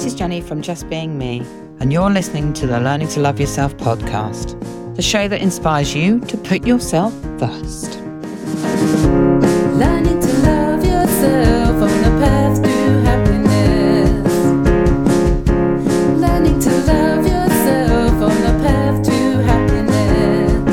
This is Jenny from Just Being Me, and you're listening to the Learning to Love Yourself podcast, the show that inspires you to put yourself first. Learning to love yourself on the path to happiness. Learning to love yourself on the path to happiness.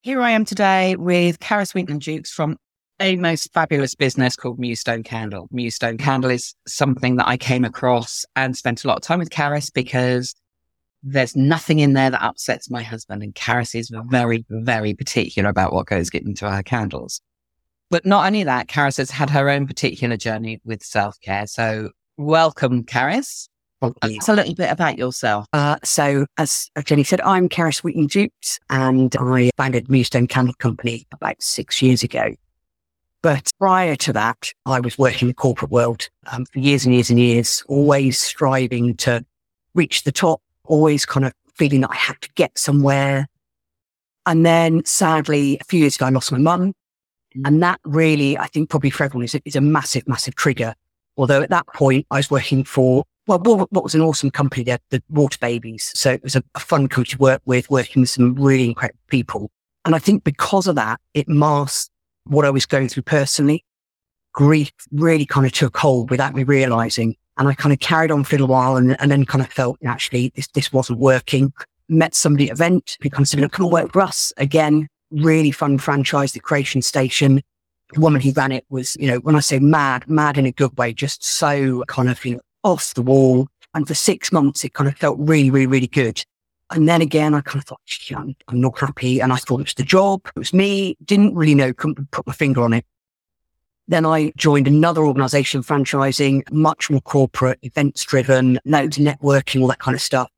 Here I am today with Carys Wheaton Jukes from a most fabulous business called Mewstone Candle. Mewstone Candle is something that I came across and spent a lot of time with Carys because there's nothing in there that upsets my husband. And Carys is very, very particular about what goes into her candles. But not only that, Carys has had her own particular journey with self care. So welcome, Carys. Tell us a little bit about yourself. Uh, so, as Jenny said, I'm Carys Wheaton Jukes, and I founded Mewstone Candle Company about six years ago. But prior to that, I was working in the corporate world um, for years and years and years, always striving to reach the top, always kind of feeling that I had to get somewhere. And then sadly, a few years ago, I lost my mum. And that really, I think probably for everyone is, a- is a massive, massive trigger. Although at that point, I was working for, well, what what was an awesome company there, the Water Babies. So it was a, a fun company to work with, working with some really incredible people. And I think because of that, it masked what I was going through personally. Grief really kind of took hold without me realizing. And I kind of carried on for a little while and, and then kind of felt actually this, this wasn't working. Met somebody at event who kind of said, "Look, come and work for us again. Really fun franchise, the Creation Station. The woman who ran it was, you know, when I say mad, mad in a good way, just so kind of, you know, off the wall. And for six months, it kind of felt really, really, really good. And then again, I kind of thought, "Gee, I'm, I'm not happy. And I thought it was the job. It was me. Didn't really know, couldn't put my finger on it. Then I joined another organization, franchising, much more corporate, events driven, loads of networking, all that kind of stuff.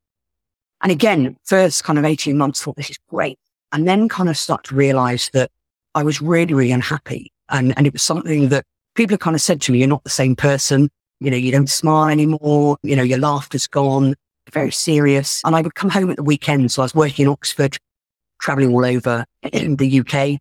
And again, first kind of 18 months, thought this is great. And then kind of start to realize that I was really, really unhappy. And, and it was something that people have kind of said to me, you're not the same person. You know, you don't smile anymore. You know, your laughter's gone, very serious. And I would come home at the weekend. So I was working in Oxford, traveling all over in the UK,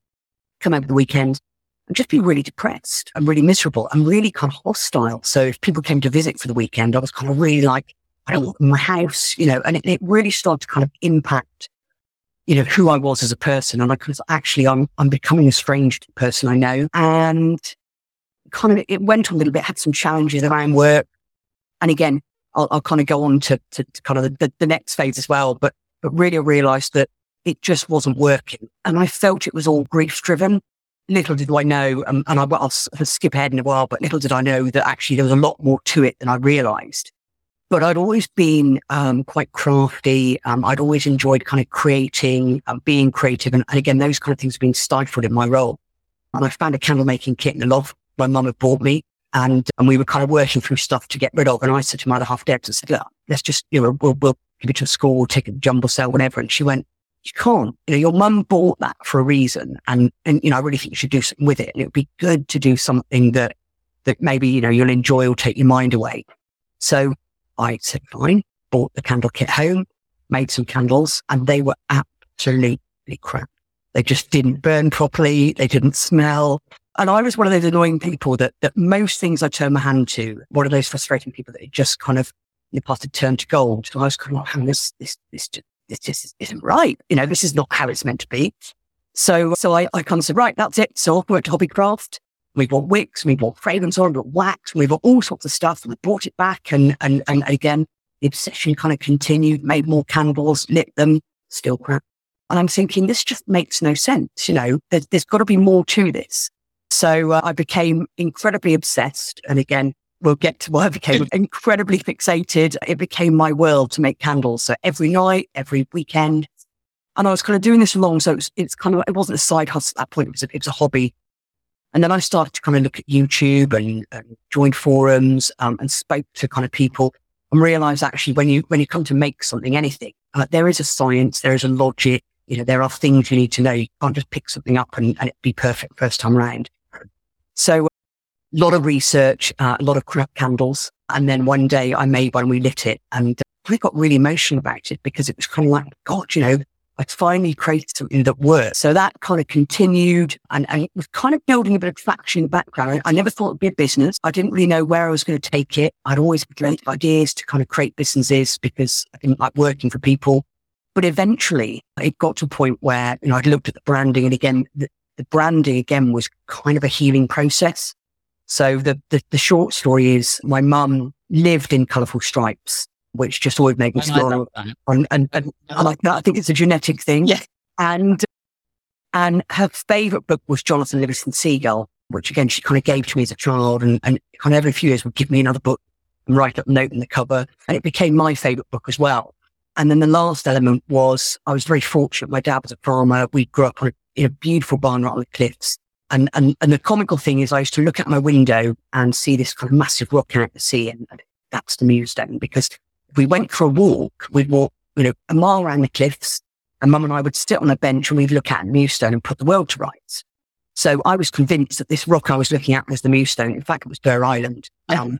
come home at the weekend and just be really depressed and really miserable and really kind of hostile. So if people came to visit for the weekend, I was kind of really like, I don't want my house, you know, and it, it really started to kind of impact, you know, who I was as a person. And I kind of actually, I'm, I'm becoming a strange person I know. And kind of, it went on a little bit, had some challenges around work. And again, I'll, I'll kind of go on to, to, to kind of the, the, the next phase as well. But, but really I realized that it just wasn't working. And I felt it was all grief driven. Little did I know, um, and I, I'll s- skip ahead in a while, but little did I know that actually there was a lot more to it than I realized. But I'd always been um, quite crafty. Um, I'd always enjoyed kind of creating, um, being creative. And, and again, those kind of things have been stifled in my role. And I found a candle making kit in the loft my mum had bought me. And, and we were kind of working through stuff to get rid of. And I said to my other half Debs, I said, look, let's just, you know, we'll, we'll give it to a school, take a jumble sale, whatever. And she went, you can't, you know, your mum bought that for a reason. And, and, you know, I really think you should do something with it. And it would be good to do something that, that maybe, you know, you'll enjoy or take your mind away. So I said, fine, bought the candle kit home, made some candles and they were absolutely crap. They just didn't burn properly. They didn't smell. And I was one of those annoying people that, that most things I turn my hand to, one of those frustrating people that it just kind of, the past had turned to gold. I was kind of like, "Oh, this, this, this, just, this just isn't right. You know, this is not how it's meant to be. So, so I, I kind of said, right, that's it. So I went to Hobbycraft. We bought wicks, we bought fragrance oil, we bought wax, we bought all sorts of stuff. We brought it back. And, and, and again, the obsession kind of continued, made more candles, lit them, still crap. And I'm thinking, this just makes no sense. You know, there's, there's got to be more to this. So uh, I became incredibly obsessed. And again, we'll get to why I became incredibly fixated. It became my world to make candles. So every night, every weekend. And I was kind of doing this along. So it's, it's kind of, it wasn't a side hustle at that point. It was a, it was a hobby. And then I started to kind of look at YouTube and, and joined forums um, and spoke to kind of people and realized actually when you, when you come to make something, anything, uh, there is a science, there is a logic, you know, there are things you need to know. You can't just pick something up and, and it be perfect first time round. So a lot of research, uh, a lot of crap candles. And then one day I made one, we lit it and I got really emotional about it because it was kind of like, God, you know, I'd finally created something that worked. So that kind of continued and, and it was kind of building a bit of traction in the background. I never thought it'd be a business. I didn't really know where I was going to take it. I'd always had great ideas to kind of create businesses because I didn't like working for people. But eventually it got to a point where, you know, I'd looked at the branding and again, the, the branding again was kind of a healing process. So the, the, the short story is my mum lived in colourful stripes which just always made me smile. And, and, and I like that. I think it's a genetic thing. Yeah. And, and her favorite book was Jonathan Livingston Seagull, which again, she kind of gave to me as a child and, and kind of every few years would give me another book and write up a note in the cover. And it became my favorite book as well. And then the last element was I was very fortunate. My dad was a farmer. We grew up in a beautiful barn right on the cliffs. And, and, and the comical thing is I used to look out my window and see this kind of massive rock out at the sea. And that's the Mewstone because we went for a walk, we'd walk, you know, a mile around the cliffs and mum and I would sit on a bench and we'd look at Mewstone and put the world to rights. So I was convinced that this rock I was looking at was the Mewstone. In fact, it was Burgh Island. Um,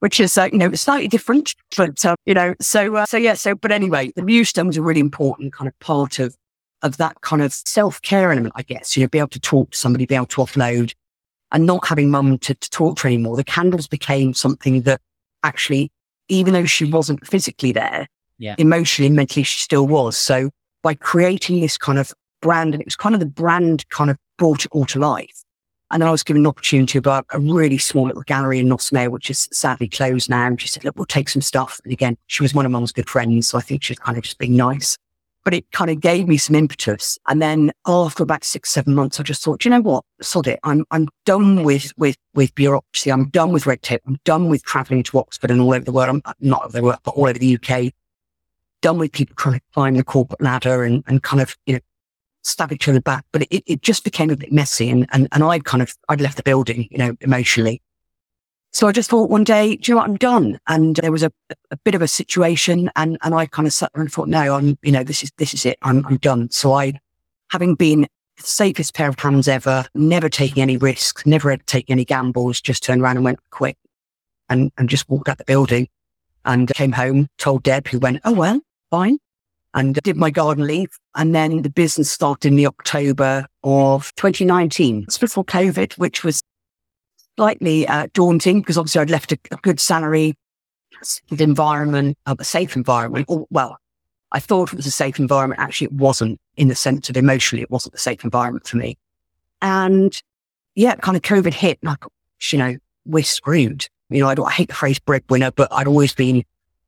which is, uh, you know, slightly different, but, uh, you know, so, uh, so yeah, so, but anyway, the Mewstone was a really important kind of part of, of that kind of self-care element, I guess, you know, be able to talk to somebody, be able to offload and not having mum to, to talk to anymore. The candles became something that actually, even though she wasn't physically there, Yeah. emotionally and mentally, she still was. So by creating this kind of brand, and it was kind of the brand kind of brought it all to life. And then I was given an opportunity about a really small little gallery in Noss Mayo, which is sadly closed now. And she said, look, we'll take some stuff. And again, she was one of mum's good friends. So I think she's kind of just being nice. But it kind of gave me some impetus. And then after about six, seven months, I just thought, you know what? Sod it. I'm, I'm done with, with, with bureaucracy. I'm done with red tape. I'm done with traveling to Oxford and all over the world. I'm not over the world, but all over the UK. Done with people trying to climb the corporate ladder and, and kind of, you know, stab each other back. But it, it just became a bit messy. And, and, and I'd kind of, I'd left the building, you know, emotionally. So I just thought one day, do you know what? I'm done. And there was a, a bit of a situation and, and I kind of sat there and thought, no, I'm, you know, this is, this is it. I'm, I'm done. So I, having been the safest pair of hands ever, never taking any risks, never taking any gambles, just turned around and went quick and, and just walked out the building and came home, told Deb who went, oh, well, fine. And did my garden leave. And then the business started in the October of 2019. It's before COVID, which was slightly uh, daunting because obviously I'd left a, a good salary, safe environment, a safe environment. Or, well, I thought it was a safe environment. Actually, it wasn't in the sense of emotionally, it wasn't a safe environment for me. And yeah, kind of COVID hit and I you know, we're screwed. You know, I, don't, I hate the phrase breadwinner, but I'd always been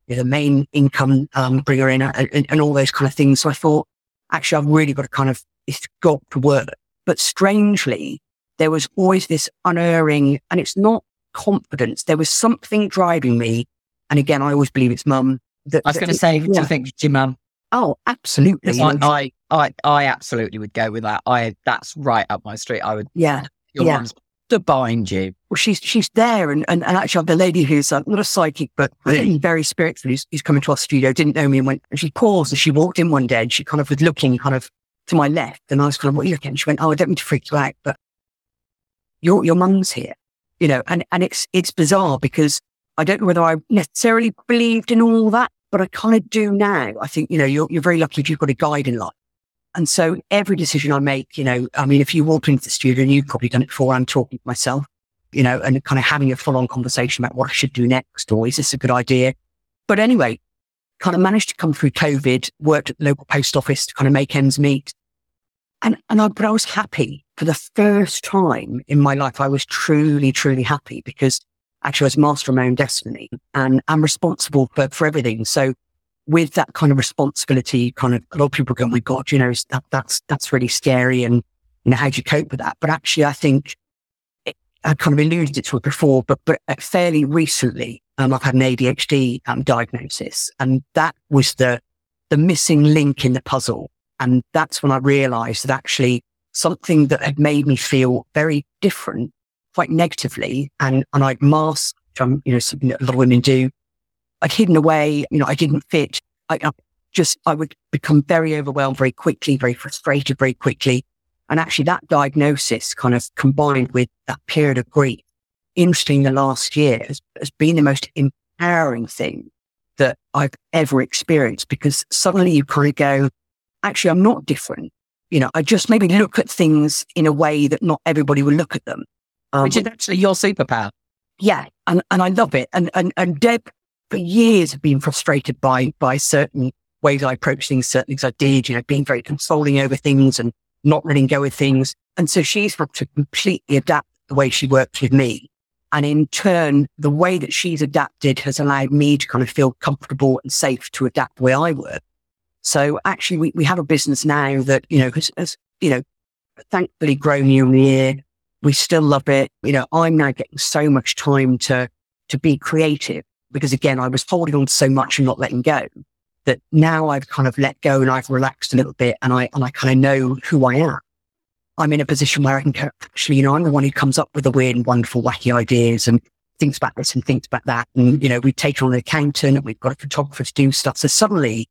you know, the main income um, bringer in and, and, and all those kind of things. So I thought, actually, I've really got to kind of, it's got to work. But strangely, there was always this unerring, and it's not confidence. There was something driving me. And again, I always believe it's mum. That, I was going to say, do you think it's your mum? Oh, absolutely. I, I, I, I absolutely would go with that. I, that's right up my street. I would, yeah. your Yeah. mum's to bind you. Well, she's she's there, and and, and actually, I've the lady who's uh, not a psychic, but very spiritual, who's, who's coming to our studio, didn't know me, and went. And she paused and she walked in one day, and she kind of was looking kind of to my left, and I was kind of, "What are you looking?" at?" And she went, "Oh, I don't mean to freak you out, but your your mum's here, you know." And and it's it's bizarre because I don't know whether I necessarily believed in all that, but I kind of do now. I think you know you're you're very lucky if you've got a guide in life. And so every decision I make, you know, I mean, if you walked into the studio and you've probably done it before, I'm talking to myself, you know, and kind of having a full on conversation about what I should do next or is this a good idea? But anyway, kind of managed to come through COVID, worked at the local post office to kind of make ends meet. And, and I, but I was happy for the first time in my life. I was truly, truly happy because actually I was master of my own destiny and I'm responsible for, for everything. So with that kind of responsibility, kind of a lot of people go, oh my God, you know, that, that's, that's really scary. And, you know, how do you cope with that? But actually, I think it, I kind of alluded to it before, but, but uh, fairly recently, um, I've had an ADHD um, diagnosis and that was the, the missing link in the puzzle. And that's when I realized that actually something that had made me feel very different, quite negatively, and, and I'd masked, um, you know, something that a lot of women do, I'd hidden away, you know, I didn't fit. I, I just, I would become very overwhelmed very quickly, very frustrated very quickly. And actually that diagnosis kind of combined with that period of grief, interesting the last year has, has been the most empowering thing that I've ever experienced because suddenly you kind of go, actually, I'm not different. You know, I just maybe look at things in a way that not everybody will look at them. Um, Which is actually your superpower. yeah, and, and I love it. And, and, and Deb for years have been frustrated by, by certain ways I approach things, certain things I did, you know, being very consoling over things and not letting go of things. And so she's had to completely adapt the way she works with me. And in turn, the way that she's adapted has allowed me to kind of feel comfortable and safe to adapt the way I work. So actually we, we have a business now that, you know, has, has you know, thankfully grown year on year. We still love it. You know, I'm now getting so much time to, to be creative because again, I was holding on to so much and not letting go that now I've kind of let go and I've relaxed a little bit and I, and I kind of know who I am. I'm in a position where I can actually, you know, I'm the one who comes up with the weird and wonderful, wacky ideas and thinks about this and thinks about that. And, you know, we've taken on an accountant and we've got a photographer to do stuff. So suddenly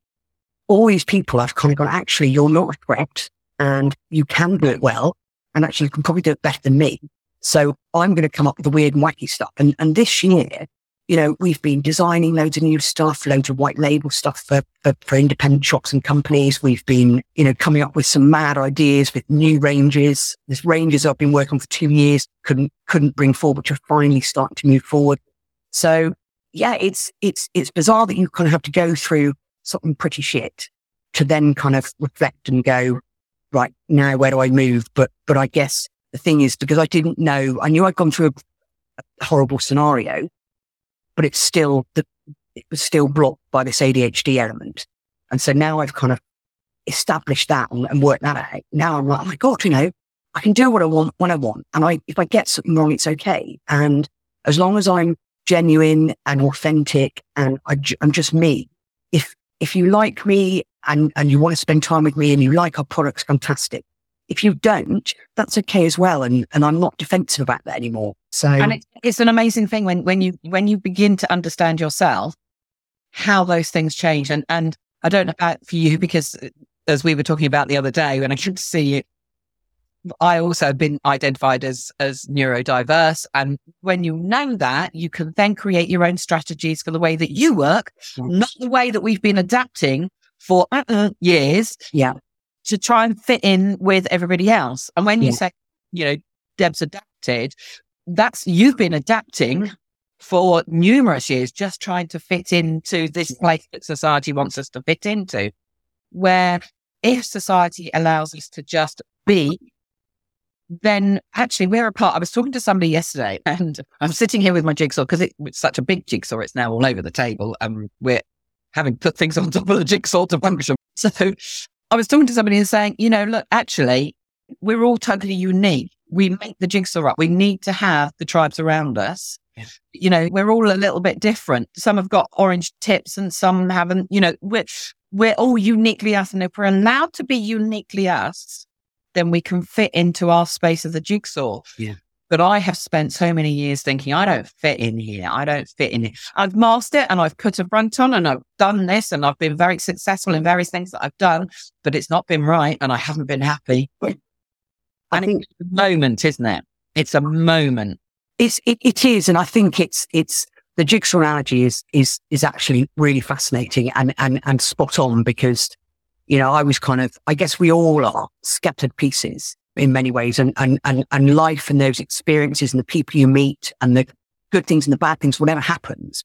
all these people I've kind of gone, actually, you're not threat and you can do it well. And actually you can probably do it better than me. So I'm going to come up with the weird and wacky stuff. And, and this year, you know, we've been designing loads of new stuff, loads of white label stuff for, for, for independent shops and companies. We've been, you know, coming up with some mad ideas with new ranges. There's ranges I've been working on for two years, couldn't, couldn't bring forward, which are finally starting to move forward. So yeah, it's, it's, it's bizarre that you kind of have to go through something pretty shit to then kind of reflect and go, right now, where do I move? But, but I guess the thing is because I didn't know, I knew I'd gone through a, a horrible scenario, but it's still the, it was still blocked by this ADHD element. And so now I've kind of established that and, and worked that out. Now I'm like, oh my God, you know, I can do what I want when I want. And I, if I get something wrong, it's okay. And as long as I'm genuine and authentic and I, I'm just me, if, if you like me and, and you want to spend time with me and you like our products, fantastic. If you don't, that's okay as well. And, and I'm not defensive about that anymore. So And it's, it's an amazing thing when, when you, when you begin to understand yourself, how those things change. And, and I don't know about for you, because as we were talking about the other day, when I came to see you, I also have been identified as, as neurodiverse. And when you know that, you can then create your own strategies for the way that you work, not the way that we've been adapting for uh-uh years yeah, to try and fit in with everybody else. And when you Yeah. say, you know, Deb's adapted, that's you've been adapting mm. for numerous years, just trying to fit into this place that society wants us to fit into. Where if society allows us to just be, then actually we're a part. I was talking to somebody yesterday and I'm sitting here with my jigsaw because it, it's such a big jigsaw. It's now all over the table and we're having put things on top of the jigsaw to function. So I was talking to somebody and saying, you know, look, actually, we're all totally unique. We make the jigsaw up. We need to have the tribes around us. Yeah. You know, we're all a little bit different. Some have got orange tips and some haven't. You know, we're, we're all uniquely us. And if we're allowed to be uniquely us, then we can fit into our space of the jigsaw. Yeah. But I have spent so many years thinking, I don't fit in here. I don't fit in it. I've mastered it and I've put a front on and I've done this and I've been very successful in various things that I've done, but it's not been right and I haven't been happy. I And think it's a moment, isn't it? It's a moment. It's it, it is, and I think it's it's the jigsaw analogy is is is actually really fascinating and and and spot on because you know I was kind of I guess we all are scattered pieces in many ways, and and and and life and those experiences and the people you meet and the good things and the bad things, whatever happens,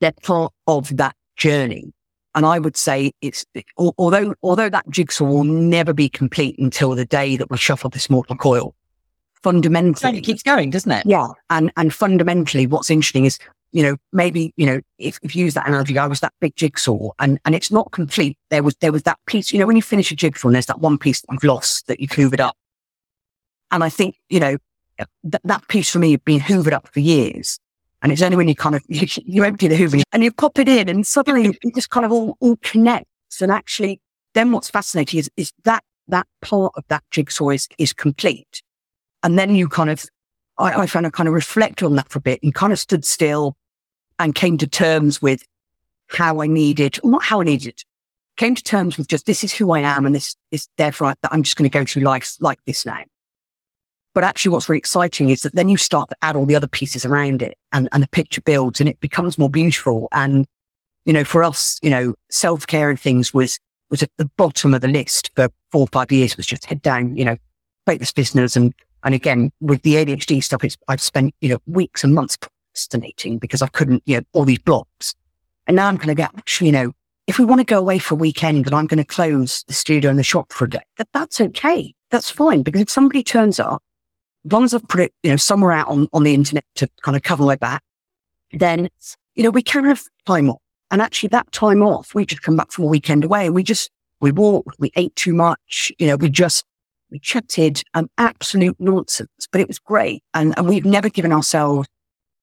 they're part of that journey. And I would say it's although although that jigsaw will never be complete until the day that we shuffle this mortal coil. Fundamentally, It keeps going, doesn't it? yeah. And and fundamentally what's interesting is, you know, maybe, you know, if, if you use that analogy, I was that big jigsaw and, and it's not complete. There was there was that piece, you know, when you finish a jigsaw and there's that one piece that you've lost that you've hoovered up. And I think, you know, that, that piece for me had been hoovered up for years. And it's only when you kind of you, you empty the hoover and you pop it in and suddenly it just kind of all, all connects. And actually then what's fascinating is is that that part of that jigsaw is is complete. And then you kind of I, I found I kind of reflect on that for a bit and kind of stood still and came to terms with how I needed, not how I needed, came to terms with just this is who I am and this is therefore I, that I'm just going to go through life like this now. But actually what's really exciting is that then you start to add all the other pieces around it and, and the picture builds and it becomes more beautiful. And, you know, for us, you know, self care and things was was at the bottom of the list for four or five years was just head down, you know, make this business. And, and again, with the ADHD stuff, it's, I've spent, you know, weeks and months procrastinating because I couldn't, you know, all these blocks. And now I'm going to get, actually, you know, if we want to go away for a weekend and I'm going to close the studio and the shop for a day, that, that's okay. That's fine. Because if somebody turns up, as long as I've put it, you know, somewhere out on, on the internet to kind of cover my back, then, you know, we can have time off. And actually that time off, we just come back from a weekend away we just, we walked, we ate too much, you know, we just, we chatted um, absolute nonsense, but it was great. And, and we've never given ourselves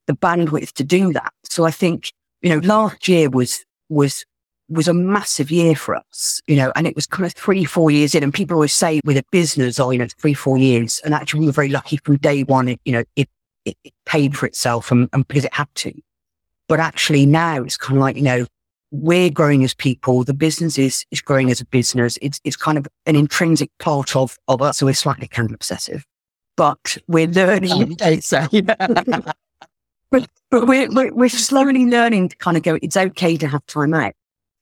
the bandwidth to do that. So I think, you know, last year was, was, was a massive year for us, you know, and it was kind of three, four years in. And people always say with a business, oh, you know, three, four years. And actually we were very lucky from day one, it, you know, it, it, it paid for itself and, and because it had to. But actually now it's kind of like, you know, we're growing as people. The business is, is growing as a business. It's, it's kind of an intrinsic part of, of us. So we're slightly kind of obsessive, but we're learning. so. but, but we're, we're, slowly learning to kind of go, it's okay to have time out.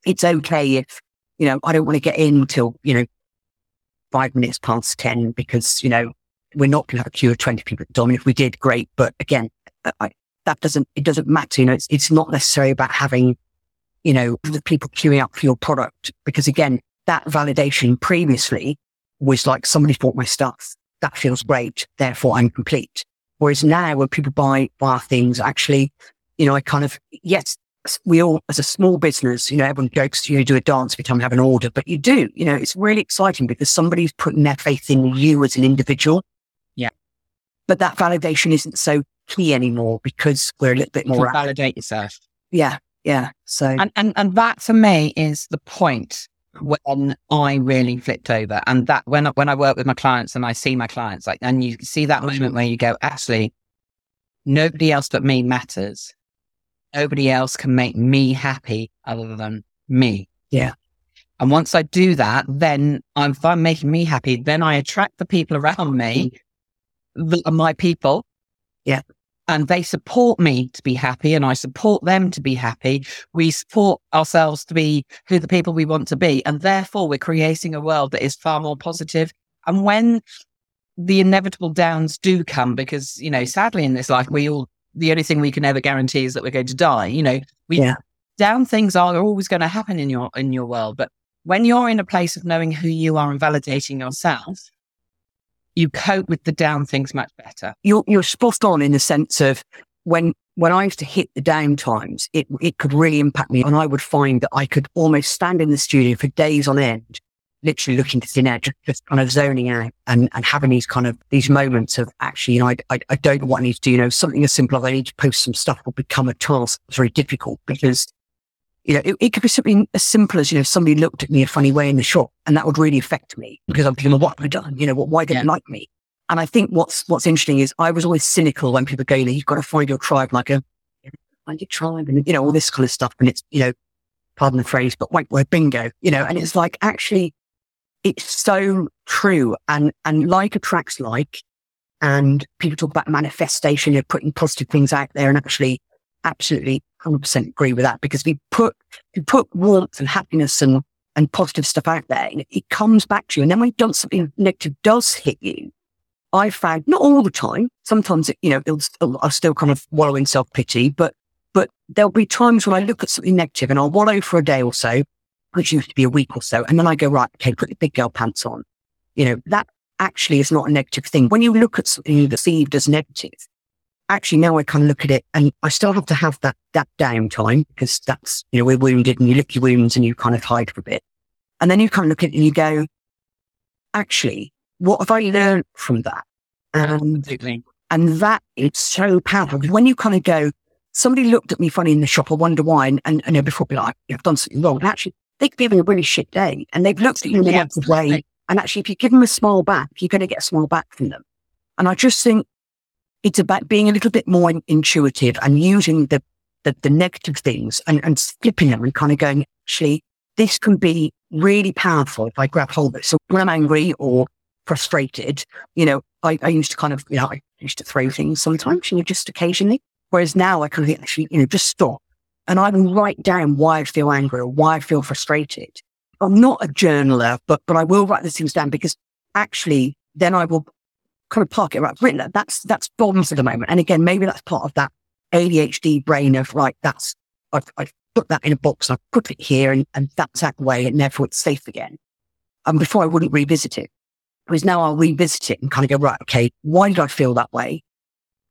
It's okay if, you know, I don't want to get in until, you know, five minutes past 10 because, you know, we're not going to have a queue of 20 people at the time. If we did, great. But again, I, that doesn't, it doesn't matter. You know, it's, it's not necessarily about having, you know, the people queuing up for your product because again, that validation previously was like somebody bought my stuff. That feels great. Therefore I'm complete. Whereas now when people buy, buy things, actually, you know, I kind of, yes, we all, as a small business, you know, everyone jokes, you know, do a dance every time you have an order, but you do, you know, it's really exciting because somebody's putting their faith in you as an individual. Yeah. But that validation isn't so key anymore because we're a little bit more, validate yourself. yeah, yeah. So And, and, and that for me is the point when I really flipped over. And that when, I- when I work with my clients and I see my clients, like, and you see that moment where you go, actually, nobody else but me matters. Nobody else can make me happy other than me. Yeah. And once I do that, then I'm, if I'm making me happy, then I attract the people around me that are my people. Yeah. And they support me to be happy and I support them to be happy. We support ourselves to be who the people we want to be. And therefore we're creating a world that is far more positive. And when the inevitable downs do come, because, you know, sadly in this life, we all, the only thing we can ever guarantee is that we're going to die. You know, we, Yeah. down things are always going to happen in your, in your world. But when you're in a place of knowing who you are and validating yourself, you cope with the down things much better. you're, you're spot on in the sense of when, when I used to hit the down times, it, it could really impact me. And I would find that I could almost stand in the studio for days on end, literally looking to thin air, just, just kind of zoning out and, and having these kind of, these moments of actually, you know, I, I, I don't know what I need to do. You know, something as simple as I need to post some stuff will become a task that's very difficult because, you know, it, it could be something as simple as, you know, somebody looked at me a funny way in the shop and that would really affect me because I'm thinking, well, what have I done? You know, what, why didn't Yeah. they like me? And I think what's, what's interesting is I was always cynical when people go, you know, you've got to find your tribe, like a, find your tribe and, you know, all this kind of stuff. And it's, you know, pardon the phrase, but white word bingo, you know, and it's like, actually, it's so true. And, and like attracts like, and people talk about manifestation of putting positive things out there and actually absolutely 100% agree with that because we put, we put warmth and happiness and, and positive stuff out there it, it comes back to you. And then when done something negative does hit you, I found not all the time. Sometimes, it, you know, it'll, I'll still kind of wallow in self pity, but, but there'll be times when I look at something negative and I'll wallow for a day or so, which used to be a week or so. And then I go, right, okay, put the big girl pants on. You know, that actually is not a negative thing. When you look at something perceived as negative, actually now I kind of look at it and I still have to have that, that downtime because that's, you know, we're wounded and you lick your wounds and you kind of hide for a bit. And then you kind of look at it and you go, actually, what have I learned from that? And, Absolutely. and that is so powerful. When you kind of go, somebody looked at me funny in the shop, I wonder why. And, and, and before be like, I've done something wrong. And actually, they could be having a really shit day and they've looked at you in a negative way. And actually, if you give them a smile back, you're going to get a smile back from them. And I just think it's about being a little bit more intuitive and using the, the, the negative things and, and flipping them and kind of going, actually, this can be really powerful if I grab hold of it. So when I'm angry or frustrated, you know, I, I used to kind of, you know, I used to throw things sometimes, you know, just occasionally. Whereas now I kind of think, actually, you know, just stop and I will write down why I feel angry or why I feel frustrated. I'm not a journaler, but, but I will write these things down because actually then I will kind of park it. Right, I've written that. That's, that's bombs for the moment. And again, maybe that's part of that ADHD brain of right. That's, I've, I've put that in a box. I put it here and, and that's that way. And therefore it's safe again. And before I wouldn't revisit it. Whereas now I'll revisit it and kind of go, right, okay, why did I feel that way?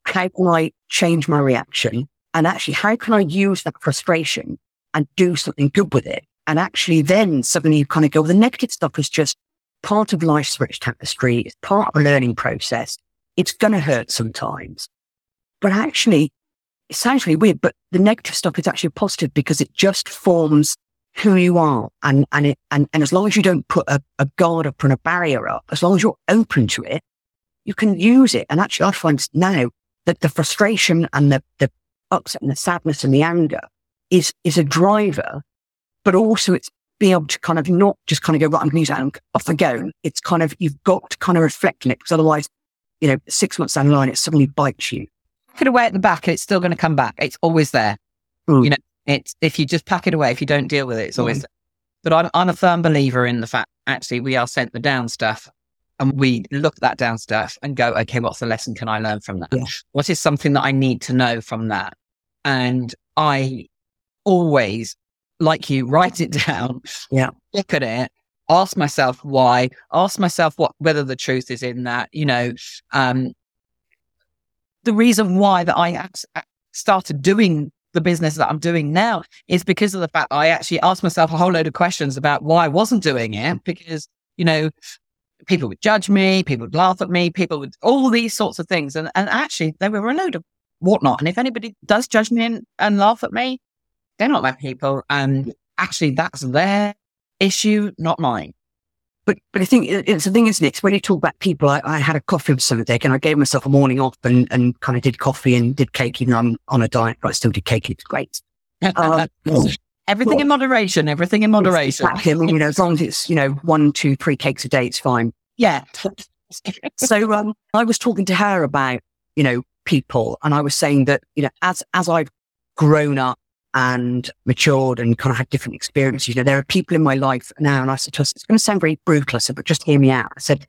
How can I change my reaction? And actually, how can I use that frustration and do something good with it? And actually then suddenly you kind of go, well, the negative stuff is just part of life's rich tapestry. It's part of a learning process. It's going to hurt sometimes. But actually, it sounds really weird, but the negative stuff is actually positive because it just forms who you are. And, and it, and, and as long as you don't put a, a guard up and a barrier up, as long as you're open to it, you can use it. And actually, I find now that the frustration and the, the upset and the sadness and the anger is, is a driver, but also it's being able to kind of not just kind of go, right, I'm going to use that and off I go. It's kind of, you've got to kind of reflect on it because otherwise, you know, six months down the line, it suddenly bites you. Pack it away at the back and it's still going to come back. It's always there. Mm. You know, it's, if you just pack it away, if you don't deal with it, it's always Mm. there. But I'm, I'm a firm believer in the fact, actually, we are sent the down stuff and we look at that down stuff and go, okay, what's the lesson can I learn from that? Yeah. What is something that I need to know from that? And I always, like you, write it down. Yeah. Look at it. Ask myself why. Ask myself what whether the truth is in that. You know, um, the reason why that I started doing the business that I'm doing now is because of the fact I actually asked myself a whole load of questions about why I wasn't doing it. Because you know, people would judge me, people would laugh at me, people would all these sorts of things, and and actually they were a load of whatnot. And if anybody does judge me and, and laugh at me, they're not my people, and actually that's their issue, not mine. But but I think it's the thing, isn't it? When you talk about people, I, I had a coffee with somebody and I gave myself a morning off and, and kind of did coffee and did cake, even though I'm on a diet, but I still did cake. It's great. Um, everything in moderation. Everything in moderation. Exactly. I mean, you know, as long as it's, you know, one, two, three cakes a day, it's fine. Yeah. So um, I was talking to her about, you know, people and I was saying that, you know, as, as I've grown up and matured and kind of had different experiences, you know, there are people in my life now. And I said to her, it's going to sound very brutal, I said, but just hear me out. I said,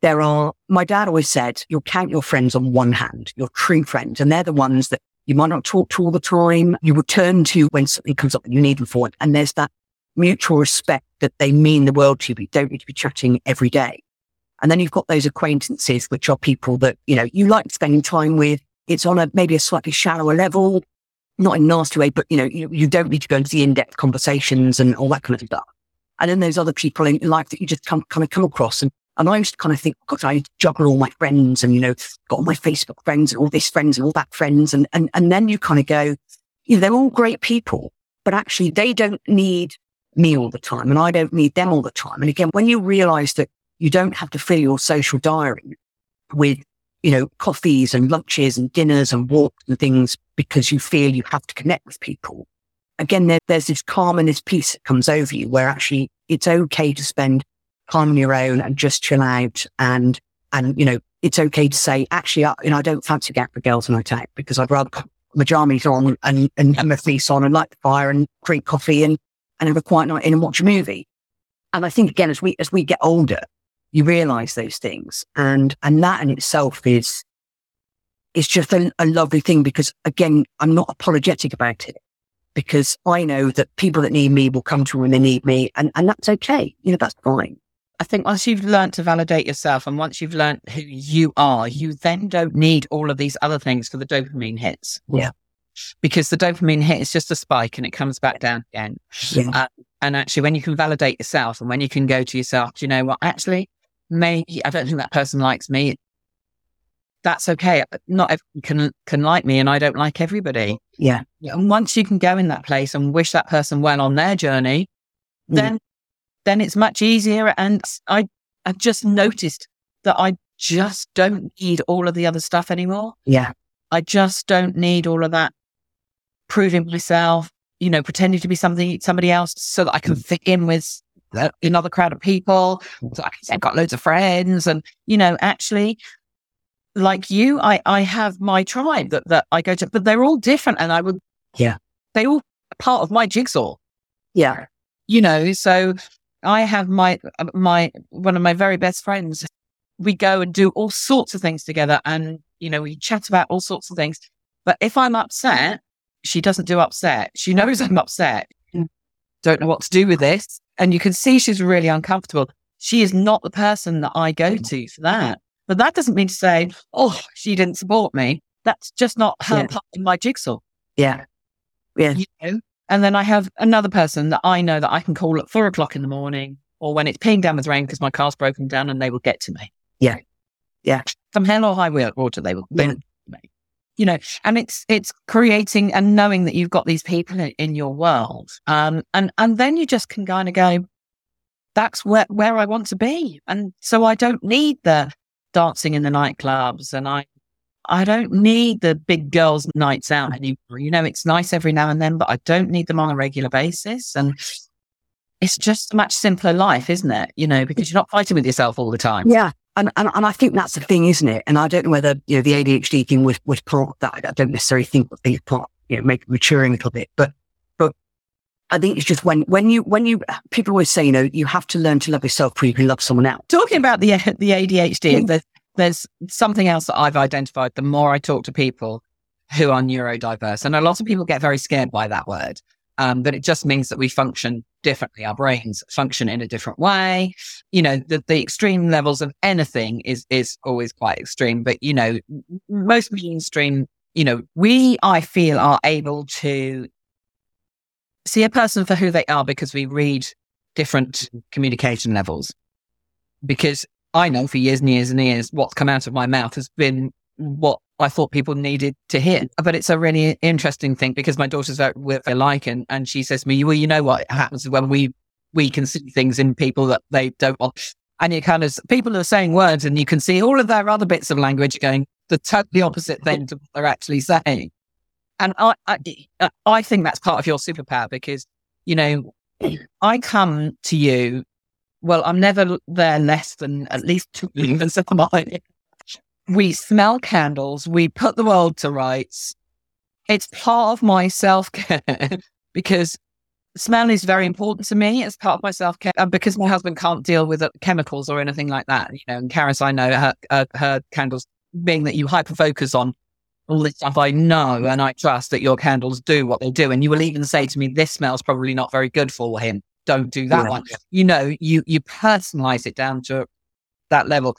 there are, my dad always said, you'll count your friends on one hand, your true friends. And they're the ones that you might not talk to all the time. You will turn to when something comes up that you need them for. And there's that mutual respect that they mean the world to you, but you don't need to be chatting every day. And then you've got those acquaintances, which are people that, you know, you like spending time with. It's on a, maybe a slightly shallower level, not in a nasty way, but you know, you, you don't need to go into the in-depth conversations and all that kind of stuff. And then there's other people in life that you just come, kind of come across. And, and I used to kind of think, God, I juggle all my friends and, you know, got all my Facebook friends and all this friends and all that friends. And, and, and then you kind of go, you know, they're all great people, but actually they don't need me all the time and I don't need them all the time. And again, when you realize that you don't have to fill your social diary with, you know, coffees and lunches and dinners and walks and things because you feel you have to connect with people. Again, there, there's this calm and this peace that comes over you where actually it's okay to spend time on your own and just chill out and, and, you know, it's okay to say, actually, I, you know, I don't fancy out for girls night out because I'd rather my jammies on and, and, and my fleece on and light the fire and drink coffee and, and have a quiet night in and watch a movie. And I think again, as we, as we get older, you realize those things and, and that in itself is, is just a, a lovely thing because again, I'm not apologetic about it because I know that people that need me will come to me when they need me and, and that's okay. You know, that's fine. I think once you've learned to validate yourself and once you've learned who you are, you then don't need all of these other things for the dopamine hits. Yeah. Because the dopamine hit is just a spike and it comes back down again. Yeah. Uh, and actually, when you can validate yourself and when you can go to yourself, do you know what? Actually, maybe I don't think that person likes me. That's okay. Not everyone can can like me, and I don't like everybody. Yeah. And once you can go in that place and wish that person well on their journey, Mm. then then it's much easier. And I I've just noticed that I just don't need all of the other stuff anymore. Yeah. I just don't need all of that proving myself, you know, pretending to be something somebody else so that I can fit in with another crowd of people. Hmm. So I can say I've got loads of friends and, you know, actually like you, I, I have my tribe that, that I go to, but they're all different and I would, Yeah. they all part of my jigsaw Yeah. you know so I have my, my, one of my very best friends. We go and do all sorts of things together and, you know, we chat about all sorts of things. But if I'm upset, she doesn't do upset. She knows I'm upset. Don't know what to do with this. And you can see she's really uncomfortable. She is not the person that I go mm. to for that. But that doesn't mean to say, oh, she didn't support me. That's just not her Yeah. part in my jigsaw. Yeah. Yeah. You know? And then I have another person that I know that I can call at four o'clock in the morning or when it's peeing down with rain because my car's broken down and they will get to me. Yeah. Yeah. From hell or high water, they will, they Yeah. will get to me. You know, and it's it's creating and knowing that you've got these people in, in your world. Um and and then you just can kind of go, that's where where I want to be. And so I don't need the dancing in the nightclubs and I I don't need the big girls' nights out anymore. You know, it's nice every now and then, but I don't need them on a regular basis. And it's just a much simpler life, isn't it? You know, because you're not fighting with yourself all the time. Yeah. And, and and I think that's the thing, isn't it? And I don't know whether you know the ADHD thing was was part that. I don't necessarily think that things part you know make it maturing a little bit, but but I think it's just when when you when you people always say you know you have to learn to love yourself before you can love someone else. Talking about the the ADHD, there's, there's something else that I've identified. The more I talk to people who are neurodiverse, and a lot of people get very scared by that word, um, but it just means that we function differently. Our brains function in a different way. You know, the, the extreme levels of anything is is always quite extreme, but you know, most mainstream. You know, we I feel are able to see a person for who they are because we read different mm-hmm. communication levels because I know for years and years and years what's come out of my mouth has been what I thought people needed to hear. But it's a really interesting thing because my daughter's very, very alike and, and she says to me, well, you know what happens when we, we can see things in people that they don't want. And you kind of, people are saying words and you can see all of their other bits of language going the totally opposite thing to what they're actually saying. And I, I, I think that's part of your superpower because, you know, I come to you well, I'm never there less than at least two minutes of mine. We smell candles. We put the world to rights. It's part of my self care because smell is very important to me. It's part of my self care and because my husband can't deal with chemicals or anything like that. You know, and Carys, I know her, uh, her candles being that you hyper focus on all this stuff. I know and I trust that your candles do what they do. And you will even say to me, this smells probably not very good for him. Don't do that Yeah. one you know, you you personalize it down to that level.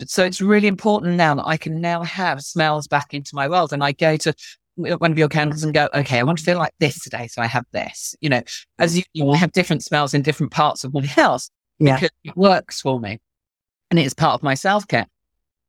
But So it's really important now that I can now have smells back into my world, and I go to one of your candles and go, okay, I want to feel like this today, so I have this. You know, as you, know, I have different smells in different parts of my house Yeah. because it works for me, and it's part of my self care.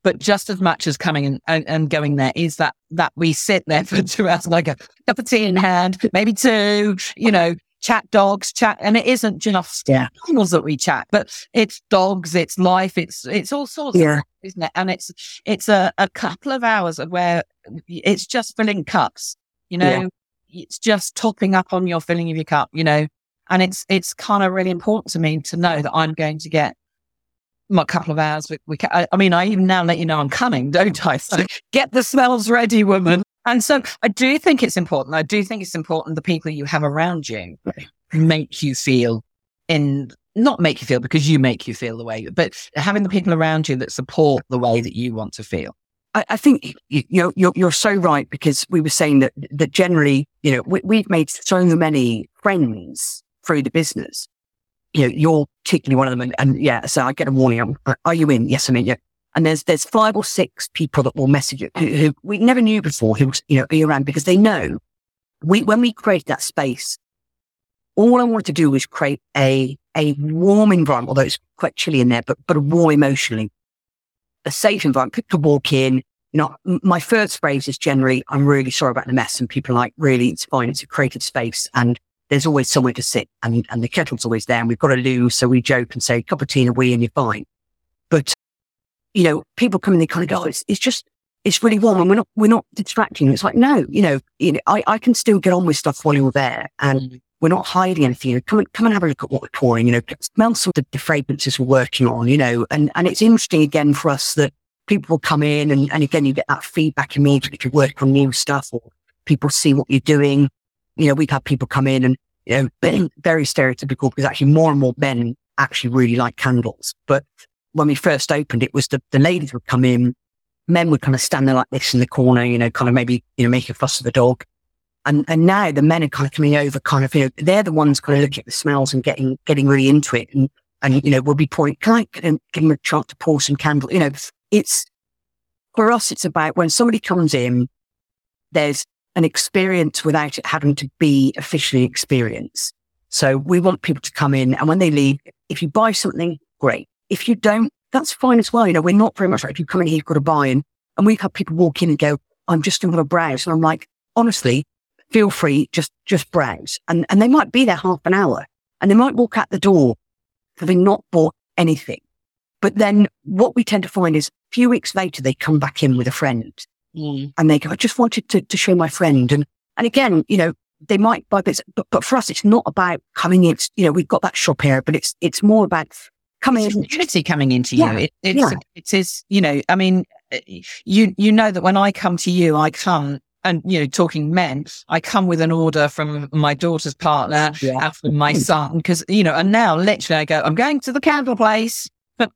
But just as much as coming and, and, and going there is that that we sit there for two hours, like a cup of tea in hand, maybe two, you know, chat dogs, chat, and it isn't just Yeah. animals that we chat, but it's dogs, it's life, it's it's all sorts, of, Yeah. isn't it? And it's it's a, a couple of hours of where it's just filling cups, you know, it's just topping up on your filling of your cup, you know, and it's it's kind of really important to me to know that I'm going to get my couple of hours. We, we I, I mean, I even now let you know I'm coming, don't I? So get the smells ready, woman. And so I do think it's important. I do think it's important the people you have around you make you feel in not make you feel because you make you feel the way, but having the people around you that support the way that you want to feel. I, I think you, you're, you're you're so right because we were saying that that generally, you know, we, we've made so many friends through the business. You know, you're particularly one of them, and, and yeah, so I get a warning. Are you in? Yes, I'm in. Yeah. And there's there's five or six people that will message you who, who we never knew before who you know be around because they know we when we created that space, all I wanted to do was create a a warm environment, although it's quite chilly in there, but but a warm emotionally a safe environment. People could walk in. You know, my first phrase is generally, I'm really sorry about the mess. And people are like, really, it's fine. It's a creative space. And there's always somewhere to sit and, and the kettle's always there. And we've got a loo. So we joke and say, cup of tea and a wee and you're fine. But, you know, people come in, they kind of go, "Oh, it's, it's just, it's really warm and we're not, we're not distracting. It's like, no, you know, you know, I, I can still get on with stuff while you're there. And mm. we're not hiding anything. You know, come and come and have a look at what we're pouring. You know, smell some of the fragrances we're working on. You know, and and it's interesting again for us that people will come in and, and again you get that feedback immediately if you work on new stuff or people see what you're doing. You know, we've had people come in and you know very stereotypical because actually more and more men actually really like candles. But when we first opened, it was the, the ladies would come in, men would kind of stand there like this in the corner, you know, kind of maybe, you know, make a fuss of the dog. And, and now the men are kind of coming over, kind of, you know, they're the ones kind of looking at the smells and getting, getting really into it. And, and, you know, we'll be pouring, can I give them a chance to pour some candle? You know, it's, for us, it's about when somebody comes in, there's an experience without it having to be officially experienced. So we want people to come in and when they leave, if you buy something, great. If you don't, that's fine as well. You know, we're not very much like if you come in here, you've got to buy in. And we've had people walk in and go, I'm just going to browse. And I'm like, honestly, feel free, just, just browse. And, and they might be there half an hour and they might walk out the door having not bought anything. But then what we tend to find is a few weeks later, they come back in with a friend Mm. and they go, I just wanted to, to show my friend. And, and again, you know, they might buy bits, but, but for us, it's not about coming in. It's, you know, we've got that shop here, but it's, it's more about coming It's community coming into Yeah, you. It, it's, yeah. it is, you know, I mean, uh, you, you know that when I come to you, I come and, you know, talking men, I come with an order from my daughter's partner Yeah. and from my son. Cause, you know, and now literally I go, I'm going to the candle place. and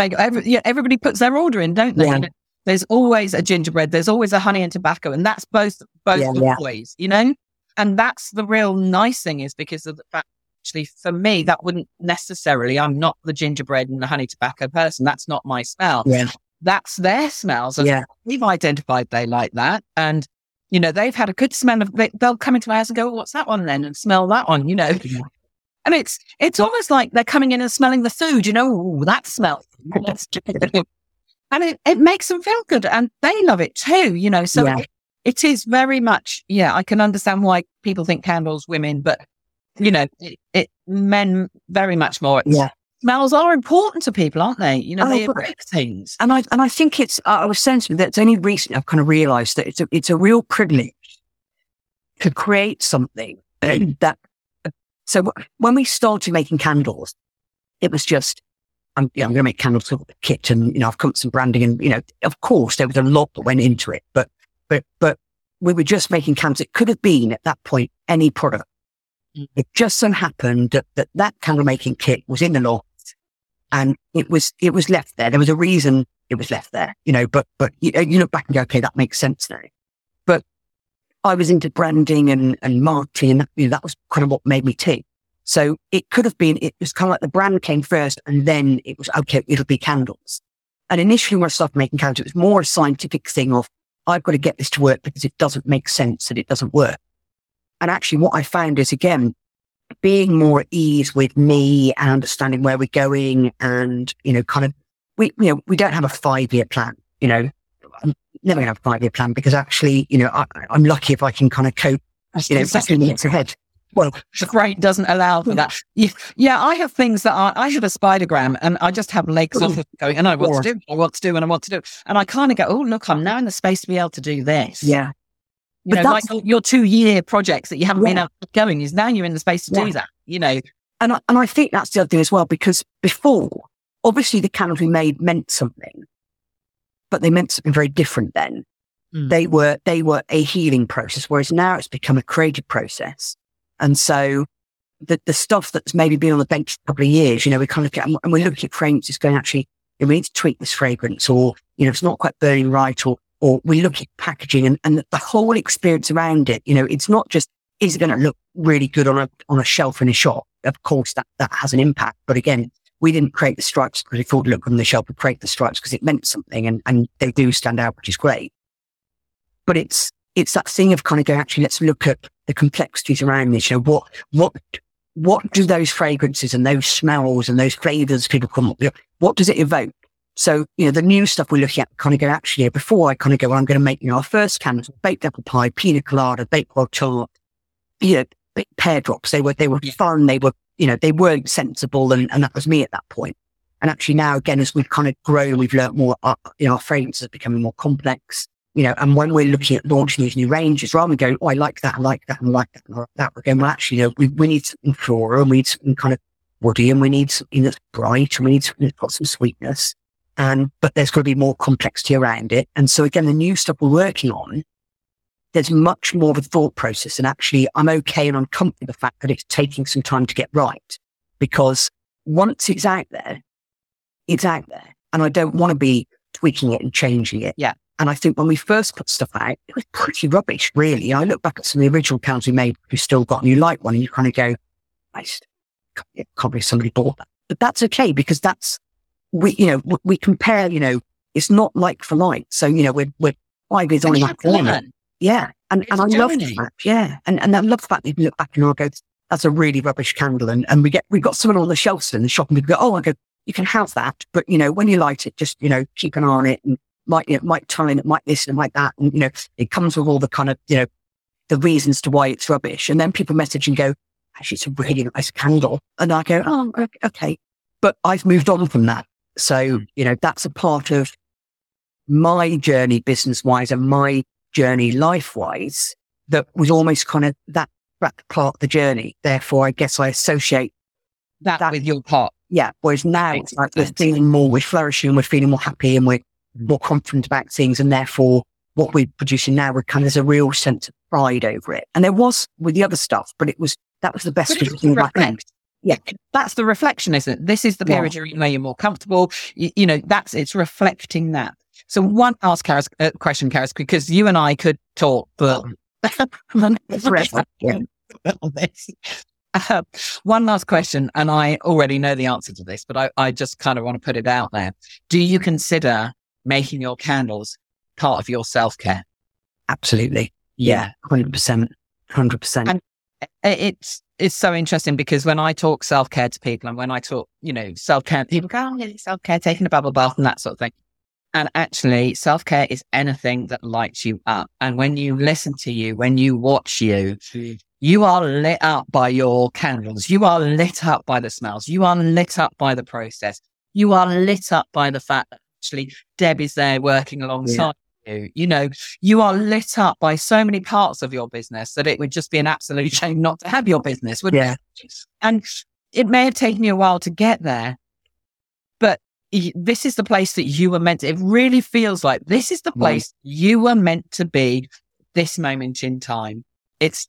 they go, every, yeah, everybody puts their order in, don't they? Yeah. There's always a gingerbread. There's always a honey and tobacco. And that's both, both yeah. boys, you know? And that's the real nice thing is because of the fact actually for me that wouldn't necessarily i'm not the gingerbread and the honey tobacco person that's not my smell Yeah. that's their smells and Yeah. we've identified they like that and you know they've had a good smell of they, they'll come into my house and go oh, what's that one then and smell that one you know Yeah. and it's it's almost like they're coming in and smelling the food you know that smells and it, it makes them feel good and they love it too you know so Yeah. it, it is very much yeah i can understand why people think candles women but you know it, it men very much more Yeah. smells are important to people aren't they you know Oh, they evoke things And I, and I think it's, I was saying something that's only recently I've kind of realized that it's a, it's a real privilege to create something that, so when we started making candles, it was just, I'm, you know, I'm going to make candles with the kit and, you know, I've come up with some branding and, you know, of course there was a lot that went into it, but, but, but we were just making candles. It could have been at that point any product. It just so happened that that, that candle making kit was in the loft and it was, it was left there. There was a reason it was left there, you know, but, but you, you look back and go, okay, that makes sense now. But I was into branding and, and marketing and that, you know, that was kind of what made me tick. So it could have been, it was kind of like the brand came first and then it was, okay, it'll be candles. And initially when I started making candles, it was more a scientific thing of, I've got to get this to work because it doesn't make sense that it doesn't work. And actually what I found is again, being more at ease with me and understanding where we're going and, you know, kind of, we, you know, we don't have a five year plan, you know, I'm never going to have a five year plan because actually, you know, I, I'm lucky if I can kind of cope, you know. 15 minutes ahead. Well, the brain doesn't allow for that. Yeah, yeah, I have things that are, I have a spidergram and I just have legs off going, and I want to do, I want to do, and I want to do. And I kind of go, oh, look, I'm now in the space to be able to do this. yeah, You But know, like that's- your two year projects that you haven't been Yeah. able to going is now you're in the space to do that, you know. And I, and I think that's the other thing as well, because before, obviously the candles we made meant something, but they meant something very different then. Mm. They were, they were a healing process, whereas now it's become a creative process. And so the, the stuff that's maybe been on the bench for a couple of years, you know, we kind of get, and we're looking at fragrances going, actually, we need to tweak this fragrance or, you know, it's not quite burning right or, or we look at packaging and, and the whole experience around it, you know, it's not just, is it going to look really good on a, on a shelf in a shop? Of course, that, that has an impact. But again, we didn't create the stripes because we thought, look on the shelf, we create the stripes because it meant something and, and they do stand out, which is great. But it's, it's that thing of kind of going, actually, let's look at the complexities around this. You know, what, what, what do those fragrances and those smells and those flavors people come up with? What does it evoke? So, you know, the new stuff we're looking at kind of go, actually, before I kind of go, well, I'm going to make, you know, our first candles, baked apple pie, pina colada, Bakewell tart, you know, pear drops. They were, they were fun. They were, you know, they were sensible. And, and that was me at that point. And actually now, again, as we've kind of grown, we've learned more, uh, you know, our fragrances are becoming more complex, you know, and when we're looking at launching these new ranges, rather than going, oh, I like that, I like that, I like that, I like that, we're going, well, actually, you know, we, we need something floral and we need something kind of woody and we need something that's bright and we need something that's got some sweetness. And, but there's got to be more complexity around it. And so again, the new stuff we're working on, there's much more of a thought process. And actually, I'm okay and I'm comfortable with the fact that it's taking some time to get right. because once it's out there, it's out there. And I don't want to be tweaking it and changing it. Yeah. And I think when we first put stuff out, it was pretty rubbish, really. I look back at some of the original cans we made, we still got, and you like one, and you kind of go, I just can't can't believe somebody bought that. But that's okay because that's, we, you know, we, we compare, you know, it's not like for like. So, you know, we're, we're five years on in that corner. Yeah. And, It's and I love fact, yeah. And, and I love the fact that you look back and I go, that's a really rubbish candle. And, and we get, we've got someone on the shelves in the shop and we go, oh, I go, you can have that. But, you know, when you light it, just, you know, keep an eye on it and might, you know, might time it, might this and might that. And, you know, it comes with all the kind of, you know, the reasons to why it's rubbish. And then people message and go, actually, it's a really nice candle. And I go, oh, ok- okay. But I've moved on from that. So, you know, that's a part of my journey business wise and my journey life wise that was almost kind of that, that part of the journey. Therefore, I guess I associate That, That- with your part. yeah. Whereas now Makes it's like we're feeling more, we're flourishing, we're feeling more happy and we're mm. more confident about things. And therefore, what we're producing now, we're kind of, there's a real sense of pride over it. And there was with the other stuff, but it was, that was the best thing back then. Yeah. That's the reflection, isn't it? This is the Yeah. period you're, where you're more comfortable. You, you know, that's, it's reflecting that. So one ask Carys, uh, question, Carys, because you and I could talk, but Forever. Yeah. on this. Uh, one last question, and I already know the answer to this, but I, I just kind of want to put it out there. Do you consider making your candles part of your self care? Absolutely. Yeah. 100%. 100%. And- It's it's so interesting because when I talk self care to people, and when I talk, you know, self care, people go, "Oh, yeah, self care, taking a bubble bath, and that sort of thing." And actually, self care is anything that lights you up. And when you listen to you, when you watch you, you are lit up by your candles. You are lit up by the smells. You are lit up by the process. You are lit up by the fact that actually Deb is there working alongside you. You know, you are lit up by so many parts of your business that it would just be an absolute shame not to have your business, wouldn't yeah. it? And it may have taken you a while to get there, but this is the place that you were meant to. It really feels like this is the Right. place you were meant to be this moment in time. It's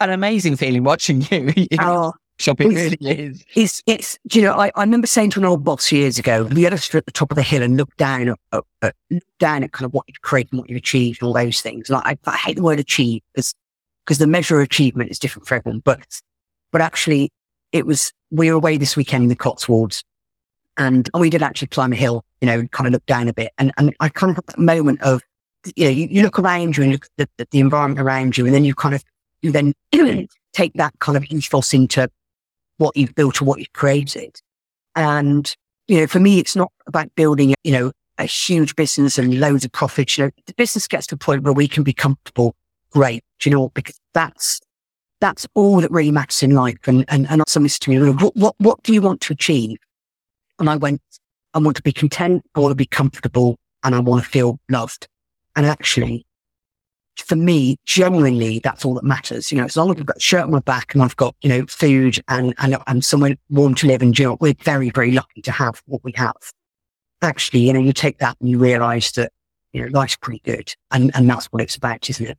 an amazing feeling watching you. Oh, shop. It it's- really is. it's, it's, do you know, I, I remember saying to an old boss years ago, we had to sit at the top of the hill and look down at, at, at- look down at kind of what you've created and what you've achieved and all those things. Like, I, I hate the word achieve because, because the measure of achievement is different for everyone, but, but actually it was, we were away this weekend in the Cotswolds and we did actually climb a hill, you know, kind of look down a bit. And, and I kind of had that moment of, you know, you, you look around you and look at the, the environment around you and then you kind of, you then take that kind of ethos into what you've built or what you've created. And, you know, for me, it's not about building, you know, a huge business and loads of profits. You know, the business gets to a point where we can be comfortable. Great. Do you know what? Because that's, that's all that really matters in life. And, and, and someone said to me, what, what, what do you want to achieve? And I went, I want to be content. I want to be comfortable and I want to feel loved. And actually, for me, genuinely, that's all that matters. You know, as long as I've got a shirt on my back and I've got, you know, food and, and, and somewhere warm to live and, you know, we're very, very lucky to have what we have. Actually, you know, you take that and you realize that, you know, life's pretty good. And, and that's what it's about, isn't it?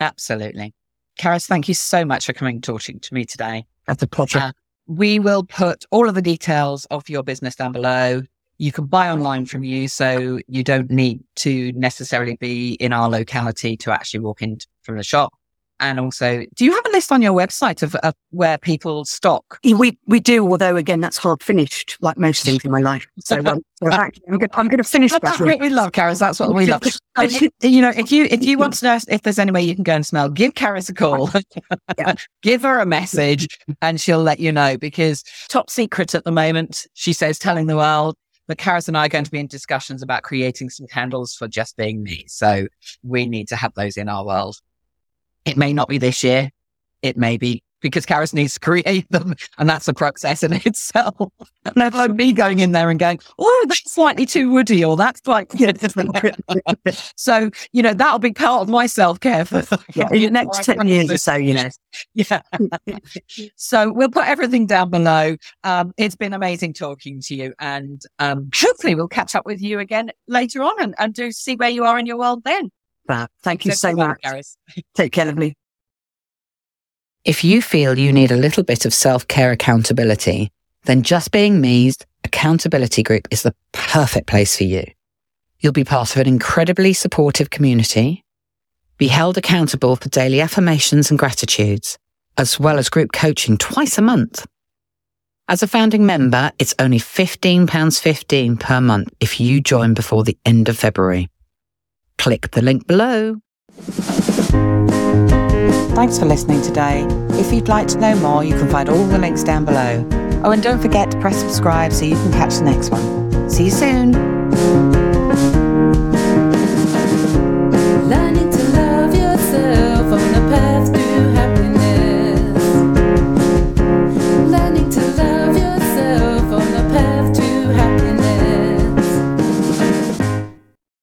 Absolutely. Carys, thank you so much for coming and talking to me today. That's a pleasure. Uh, We will put all of the details of your business down below. You can buy online from you, so you don't need to necessarily be in our locality to actually walk in from the shop. And also, do you have a list on your website of, of where people stock? We, we do, although again, that's hard finished, like most things in my life. So, um, so actually, I'm going I'm to finish that. That's what we love, Carys. That's what we love. If- you know, if you if you want to know if there's any way you can go and smell, give Carys a call, Yeah. give her a message, and she'll let you know. Because top secret at the moment, she says, telling the world. But Carys and I are going to be in discussions about creating some candles for just being me. So we need to have those in our world. It may not be this year. It may be because Carys needs to create them, and that's a process in itself. Never like me going in there and going, "Oh, that's slightly too woody," or "That's like." You know, so you know that'll be part of my self care for Yeah, next 10 years or so, you know. yeah. so we'll put everything down below. Um, it's been amazing talking to you, and um, hopefully we'll catch up with you again later on and, and do see where you are in your world then. Thank you so bye-bye, much. Gareth. Take care, lovely. If you feel you need a little bit of self care accountability, then Just Being Me's accountability group is the perfect place for you. You'll be part of an incredibly supportive community, be held accountable for daily affirmations and gratitudes, as well as group coaching twice a month. As a founding member, it's only £15.15 per month if you join before the end of February. Click the link below. Thanks for listening today. If you'd like to know more, you can find all the links down below. Oh, and don't forget to press subscribe so you can catch the next one. See you soon.